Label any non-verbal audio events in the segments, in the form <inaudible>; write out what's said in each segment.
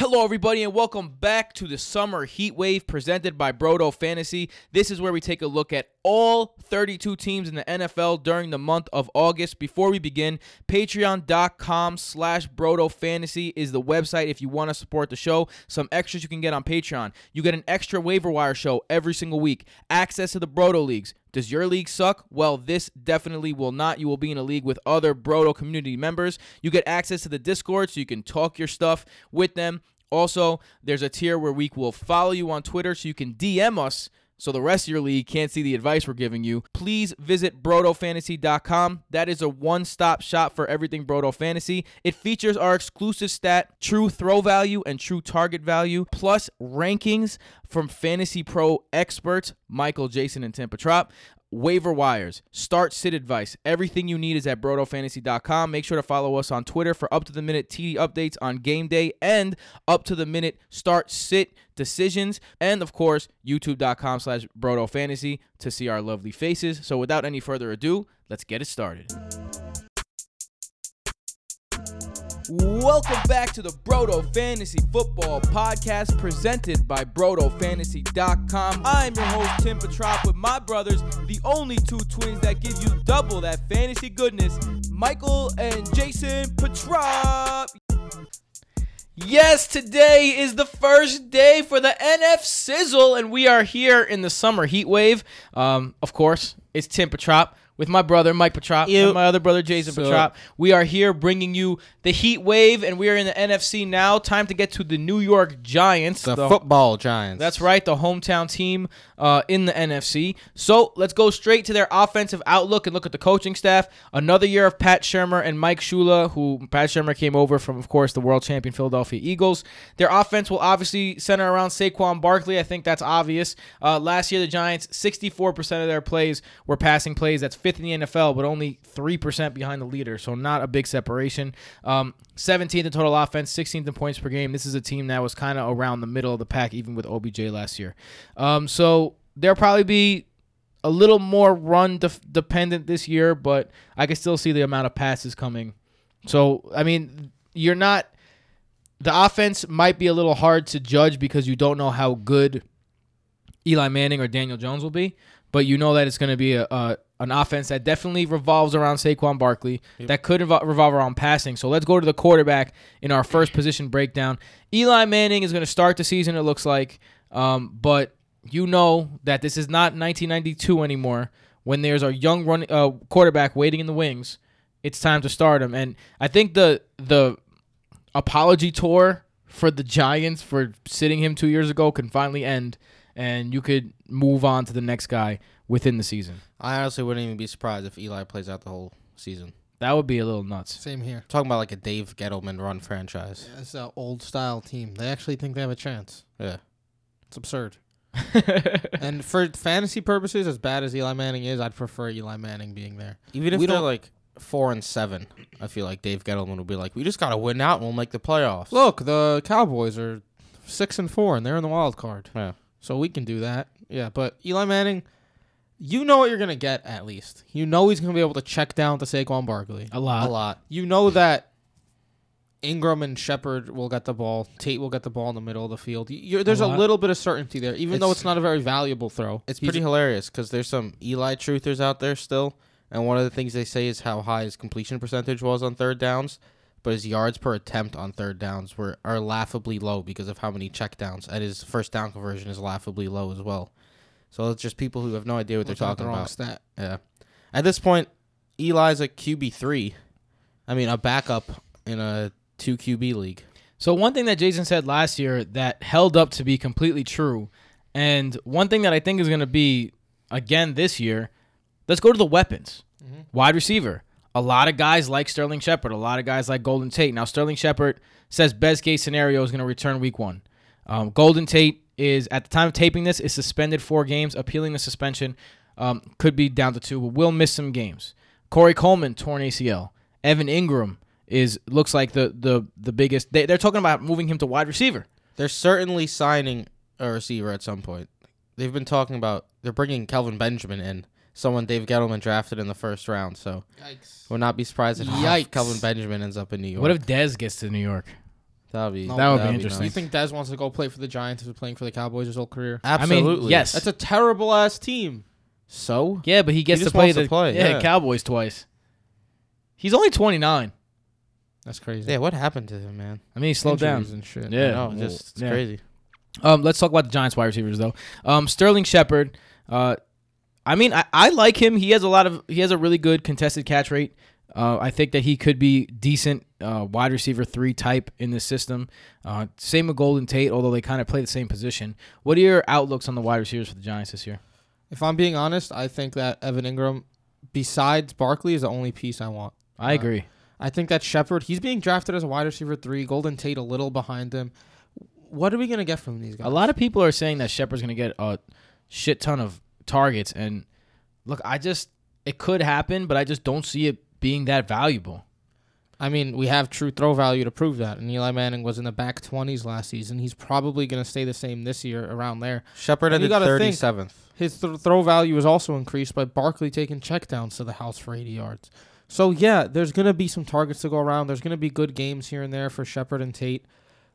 Hello, everybody, and welcome back to the Summer Heat Wave presented by Brodo Fantasy. This is where we take a look at all 32 teams in the NFL during the month of August. Before we begin, patreon.com slash Brodo Fantasy is the website if you want to support the show. Some extras you can get on Patreon. You get an extra waiver wire show every single week, access to the Brodo Leagues. Does your league suck? Well, this definitely will not. You will be in a league with other Brodo community members. You get access to the Discord so you can talk your stuff with them. Also, there's a tier where we will follow you on Twitter so you can DM us so the rest of your league can't see the advice we're giving you. Please visit brodofantasy.com. That is a one-stop shop for everything Brodo Fantasy. It features our exclusive stat, true throw value and true target value, plus rankings from Fantasy Pro experts Michael, Jason, and Tim Petrop waiver wires, start sit advice. Everything you need is at brodofantasy.com. Make sure to follow us on Twitter for up to the minute TD updates on game day and up to the minute start sit decisions. And of course, youtube.com slash brodofantasy to see our lovely faces. So without any further ado, let's get it started. Welcome back to the Brodo Fantasy Football Podcast presented by BrodoFantasy.com. I'm your host, Tim Petrop, with my brothers, the only two twins that give you double that fantasy goodness, Michael and Jason Petrop. Yes, today is the first day for the NF Sizzle, and we are here in the summer heat wave. Um, of course, it's Tim Petrop with my brother Mike Petrop and my other brother Jason Sup? Petrop. We are here bringing you the heat wave, and we are in the NFC now. Time to get to the New York Giants. The, the- football giants. that's right, the hometown team uh, in the NFC. So let's go straight to their offensive outlook and look at the coaching staff. Another year of Pat Shurmur and Mike Shula, who Pat Shurmur came over from, of course, the world champion Philadelphia Eagles. Their offense will obviously center around Saquon Barkley. I think that's obvious. Uh, last year, the Giants, 64% of their plays were passing plays. That's fifth in the NFL, but only 3% behind the leader. So not a big separation. Um, 17th in total offense, 16th in points per game. This is a team that was kind of around the middle of the pack, even with OBJ last year. Um, so there'll probably be a little more run dependent this year, but I can still see the amount of passes coming. So I mean, you're not. The offense might be a little hard to judge because you don't know how good Eli Manning or Daniel Jones will be, but you know that it's going to be a, a an offense that definitely revolves around Saquon Barkley, that could revol- revolve around passing. So let's go to the quarterback in our first position breakdown. Eli Manning is going to start the season. It looks like, um, but you know that this is not 1992 anymore. When there's a young run uh, quarterback waiting in the wings, it's time to start him. And I think the the apology tour for the Giants for sitting him two years ago can finally end, and you could move on to the next guy within the season. I honestly wouldn't even be surprised if Eli plays out the whole season. That would be a little nuts. Same here. talking about like a Dave Gettleman run franchise. Yeah, it's an old style team. They actually think they have a chance. Yeah. It's absurd. <laughs> and for fantasy purposes, as bad as Eli Manning is, I'd prefer Eli Manning being there. Even if We they're don't- like four and seven, I feel like Dave Gettleman would be like, "We just gotta win out and we'll make the playoffs." Look, the Cowboys are six and four, and they're in the wild card, Yeah. so we can do that. Yeah, but Eli Manning, you know what you're gonna get at least. You know he's gonna be able to check down to Saquon Barkley. A lot. A lot. You know that Engram and Shepard will get the ball. Tate will get the ball in the middle of the field. You're, there's a, lot. little bit of certainty there, even though It's- it's not a very valuable throw. It's He's- pretty hilarious because there's some Eli truthers out there still, and one of the things they say is how high his completion percentage was on third downs, but his yards per attempt on third downs were are laughably low because of how many checkdowns, and his first down conversion is laughably low as well. So it's just people who have no idea what Looking they're the talking wrong about. Stat. Yeah. At this point, Eli's a QB three. I mean, a backup in a two QB league. So one thing that Jason said last year that held up to be completely true, and one thing that I think is going to be again this year, let's go to the weapons. Wide receiver. A lot of guys like Sterling Shepard. A lot of guys like Golden Tate. Now Sterling Shepard says best case scenario is going to return week one. Um, Golden Tate is at the time of taping this is suspended four games, appealing the suspension. Um, could be down to two, but will miss some games. Corey Coleman torn ACL. Evan Engram is looks like the the the biggest. They, they're talking about moving him to wide receiver. They're certainly signing a receiver at some point. They've been talking about they're bringing Kelvin Benjamin in, someone Dave Gettleman drafted in the first round. So Yikes. would not be surprised if <laughs> Yikes. Kelvin Benjamin ends up in New York. What if Dez gets to New York? That'd be No, That would be that'd interesting. You nice. think Dez wants to go play for the Giants after playing for the Cowboys his whole career? Absolutely. I mean, yes. That's a terrible ass team. So Yeah, but he gets to just play wants the to play, yeah, yeah. Cowboys twice. He's only 29. That's crazy. yeah, what happened to him, man? I mean, he slowed down. Injuries and shit. Yeah. no, well, just it's yeah. crazy. Um, let's talk about the Giants wide receivers though. Um, Sterling Shepard. Uh, I mean, I, I like him. He has a lot of he has a really good contested catch rate. Uh, I think that he could be decent uh, wide receiver three type in this system. Uh, same with Golden Tate, although they kind of play the same position. What are your outlooks on the wide receivers for the Giants this year? If I'm being honest, I think that Evan Engram, besides Barkley, is the only piece I want. I Uh, agree. I think that Shepard, he's being drafted as a wide receiver three. Golden Tate a little behind him. What are we gonna get from these guys? A lot of people are saying that Shepard's going to get a shit ton of targets, and look, I just it could happen, but I just don't see it being that valuable. I mean, we have true throw value to prove that. And Eli Manning was in the back 20s last season. He's probably going to stay the same this year around there. Shepard ended gotta thirty. His th- throw value is also increased by Barkley taking checkdowns to the house for 80 yards. So, yeah, there's going to be some targets to go around. There's going to be good games here and there for Shepard and Tate.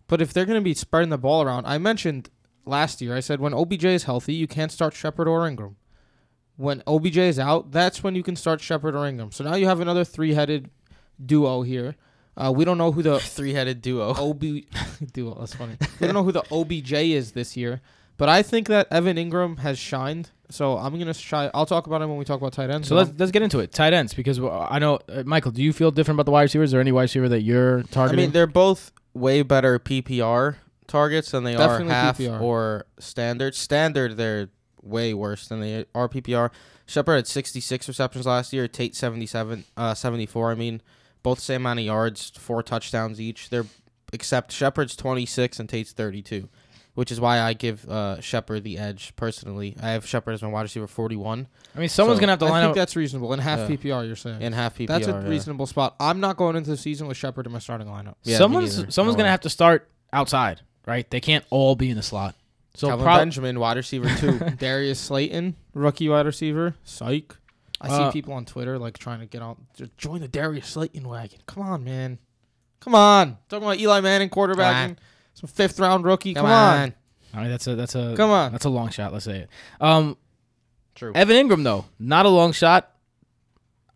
But if they're going to be spreading the ball around, I mentioned last year, I said when OBJ is healthy, you can't start Shepard or Engram. When OBJ is out, that's when you can start Shepard or Engram. So now you have another three headed duo here. Uh, we don't know who the <laughs> Three headed duo. OB <laughs> duo. That's funny. We don't know who the OBJ is this year, but I think that Evan Engram has shined. So I'm gonna shy. I'll talk about him when we talk about tight ends. So let's let's get into it. Tight ends, because uh, I know uh, Michael. Do you feel different about the wide receivers? Is there any wide receiver that you're targeting? I mean, they're both way better PPR targets than they Definitely are half PPR. or standard. Standard, they're way worse than they are PPR. Shepard had 66 receptions last year. Tate 77, uh, 74. I mean, both same amount of yards, four touchdowns each. They're except Shepard's 26 and Tate's 32, which is why I give uh, Shepard the edge personally. I have Shepard as my wide receiver 41 I mean, someone's so gonna have to line up. I think up. that's reasonable in half Yeah. PPR. You're saying in half PPR. that's a yeah. reasonable spot. I'm not going into the season with Shepard in my starting lineup. Yeah, me someone's neither. someone's No gonna way. have to start outside, right? They can't all be in the slot. So Kelvin prob- Benjamin, wide receiver two. <laughs> Darius Slayton, rookie wide receiver. Psych. I see Uh, people on Twitter like trying to get on join the Darius Slayton wagon. Come on, man. Come on. Talking about Eli Manning quarterbacking, some fifth round rookie. Come, on. I mean, that's a that's a Come on. that's a long shot. Let's say it. Um, True. Evan Engram though, not a long shot.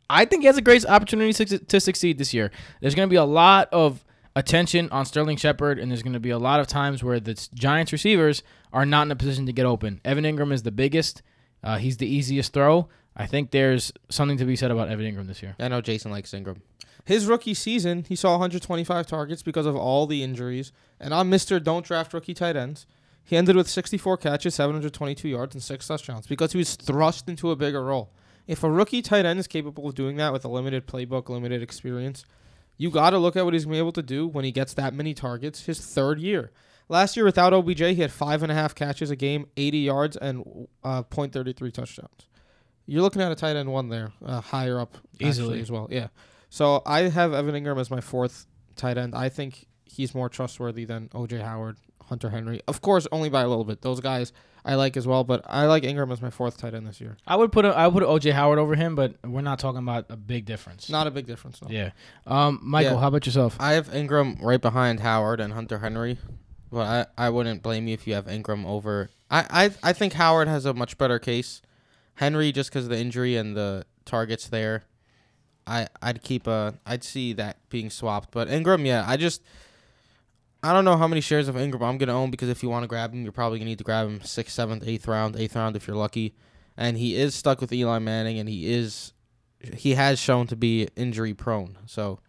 I think he has a great opportunity to, to succeed this year. There's going to be a lot of attention on Sterling Shepard, and there's going to be a lot of times where the Giants receivers are not in a position to get open. Evan Engram is the biggest. Uh, he's the easiest throw. I think there's something to be said about Evan Engram this year. I know Jason likes Engram. His rookie season, he saw 125 targets because of all the injuries. And I'm Mr. Don't Draft Rookie Tight Ends. He ended with 64 catches, 722 yards, and six touchdowns because he was thrust into a bigger role. If a rookie tight end is capable of doing that with a limited playbook, limited experience, you got to look at what he's going to be able to do when he gets that many targets his third year. Last year without OBJ, he had five and a half catches a game, 80 yards, and uh, .33 touchdowns. You're looking at a tight end one there, uh, higher up Easily. as well. Yeah. So I have Evan Engram as my fourth tight end. I think he's more trustworthy than OJ Howard, Hunter Henry. Of course, only by a little bit. Those guys I like as well, but I like Engram as my fourth tight end this year. I would put a, I would put OJ Howard over him, but we're not talking about a big difference. Not a big difference. No. Yeah. Um, Michael, Yeah. how about yourself? I have Engram right behind Howard and Hunter Henry, but I, I wouldn't blame you if you have Engram over. I, I I think Howard has a much better case. Henry just because of the injury and the targets there. I I'd keep a I'd see that being swapped, but Engram, yeah, I just I don't know how many shares of Engram I'm gonna own because if you want to grab him, you're probably gonna need to grab him sixth, seventh, eighth round, eighth round if you're lucky. And he is stuck with Eli Manning, and he is he has shown to be injury prone. So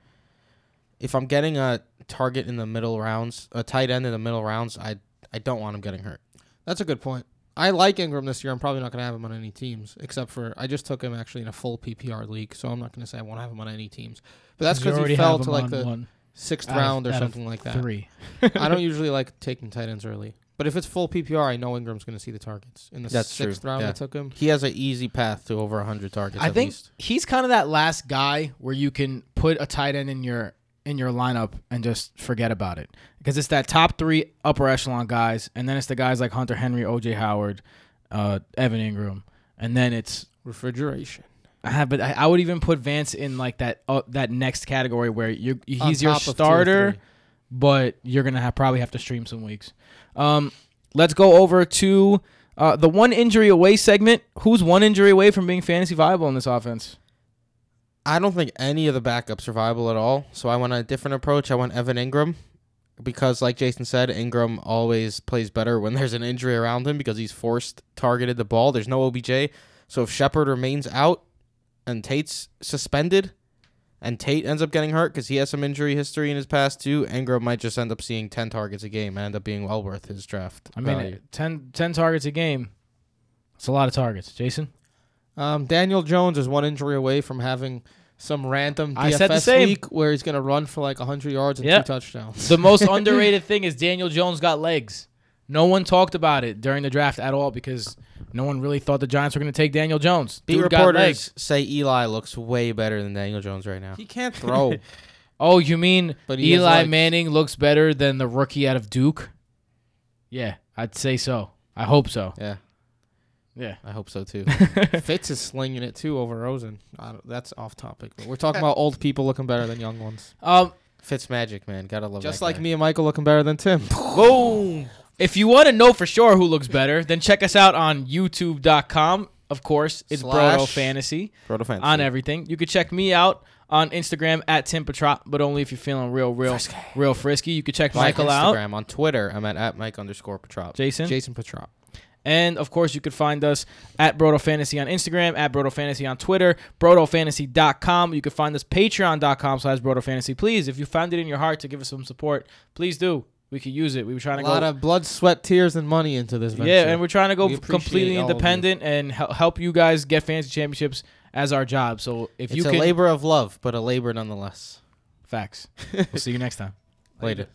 if I'm getting a target in the middle rounds, a tight end in the middle rounds, I I don't want him getting hurt. That's a good point. I like Engram this year. I'm probably not going to have him on any teams, except for I just took him actually in a full PPR league, so I'm not going to say I won't have him on any teams. But that's because he fell to like on the one, sixth out of- round or something like that. three. <laughs> I don't <laughs> usually like taking tight ends early, but if it's full PPR, I know Engram's going to see the targets. In the That's true, sixth round, I took him. He has an easy path to over 100 targets I at think least. he's kind of that last guy where you can put a tight end in your in your lineup and just forget about it because it's that top three upper echelon guys, and then it's the guys like Hunter Henry, OJ Howard, uh, Evan Engram, and then it's Refrigeration. I have, but I, I would even put Vance in like that uh, that next category where you he's your top of two or starter, but you're gonna have, probably have to stream some weeks. Um, let's go over to uh, the one injury away segment. Who's one injury away from being fantasy viable in this offense? I don't think any of the backups are viable at all. So I went a different approach. I went Evan Engram because, like Jason said, Engram always plays better when <laughs> there's an injury around him because he's forced targeted the ball. There's no OBJ. So if Shepard remains out and Tate's suspended and Tate ends up getting hurt because he has some injury history in his past too, Engram might just end up seeing 10 targets a game and end up being well worth his draft. I mean, value. 10, 10 targets a game. It's a lot of targets. Jason, Um, Daniel Jones is one injury away from having some random DFS I said the same. week where he's gonna run for like 100 yards and Yep. two touchdowns. the most <laughs> underrated thing is Daniel Jones got legs. No one talked about it during the draft at all because no one really thought the Giants were going to take Daniel Jones. Beat Dude got legs. reporters say Eli looks way better than Daniel Jones right now. he can't <laughs> throw. Oh, you mean But he has Eli legs. Manning looks better than the rookie out of Duke? Yeah, I'd say so. I hope so. Yeah, Yeah. I hope so too. <laughs> Fitz is slinging it too over Rosen. I that's off topic. But we're talking about old people looking better than young ones. Um, Fitz magic, man. Gotta love Just like guy. me and Michael looking better than Tim. boom. <laughs> <laughs> If you want to know for sure who looks better, then check us out on YouTube.com. Of course, it's Slash- Brodo Fantasy Brodo Fantasy. on everything. You could check me out on Instagram at Tim Petrop, but only if you're feeling real, real, real frisky. You could check Michael out, Instagram on Twitter. I'm at, at Mike underscore Petrop. Jason. Jason Petrop. And of course, you could find us at Brodo Fantasy on Instagram, at Brodo Fantasy on Twitter, BrodoFantasy.com. You can find us Patreon.com slash Brodo Fantasy. Please, if you found it in your heart to give us some support, please do. We could use it. We were trying to A to lot go. of blood, sweat, tears, and money into this venture. yeah, and we're trying to go We f- appreciate completely all of you. independent and hel- help you guys get fantasy championships as our job. So if It's you it's a can, labor of love, but a labor nonetheless. facts. we'll see you next time. <laughs> Later.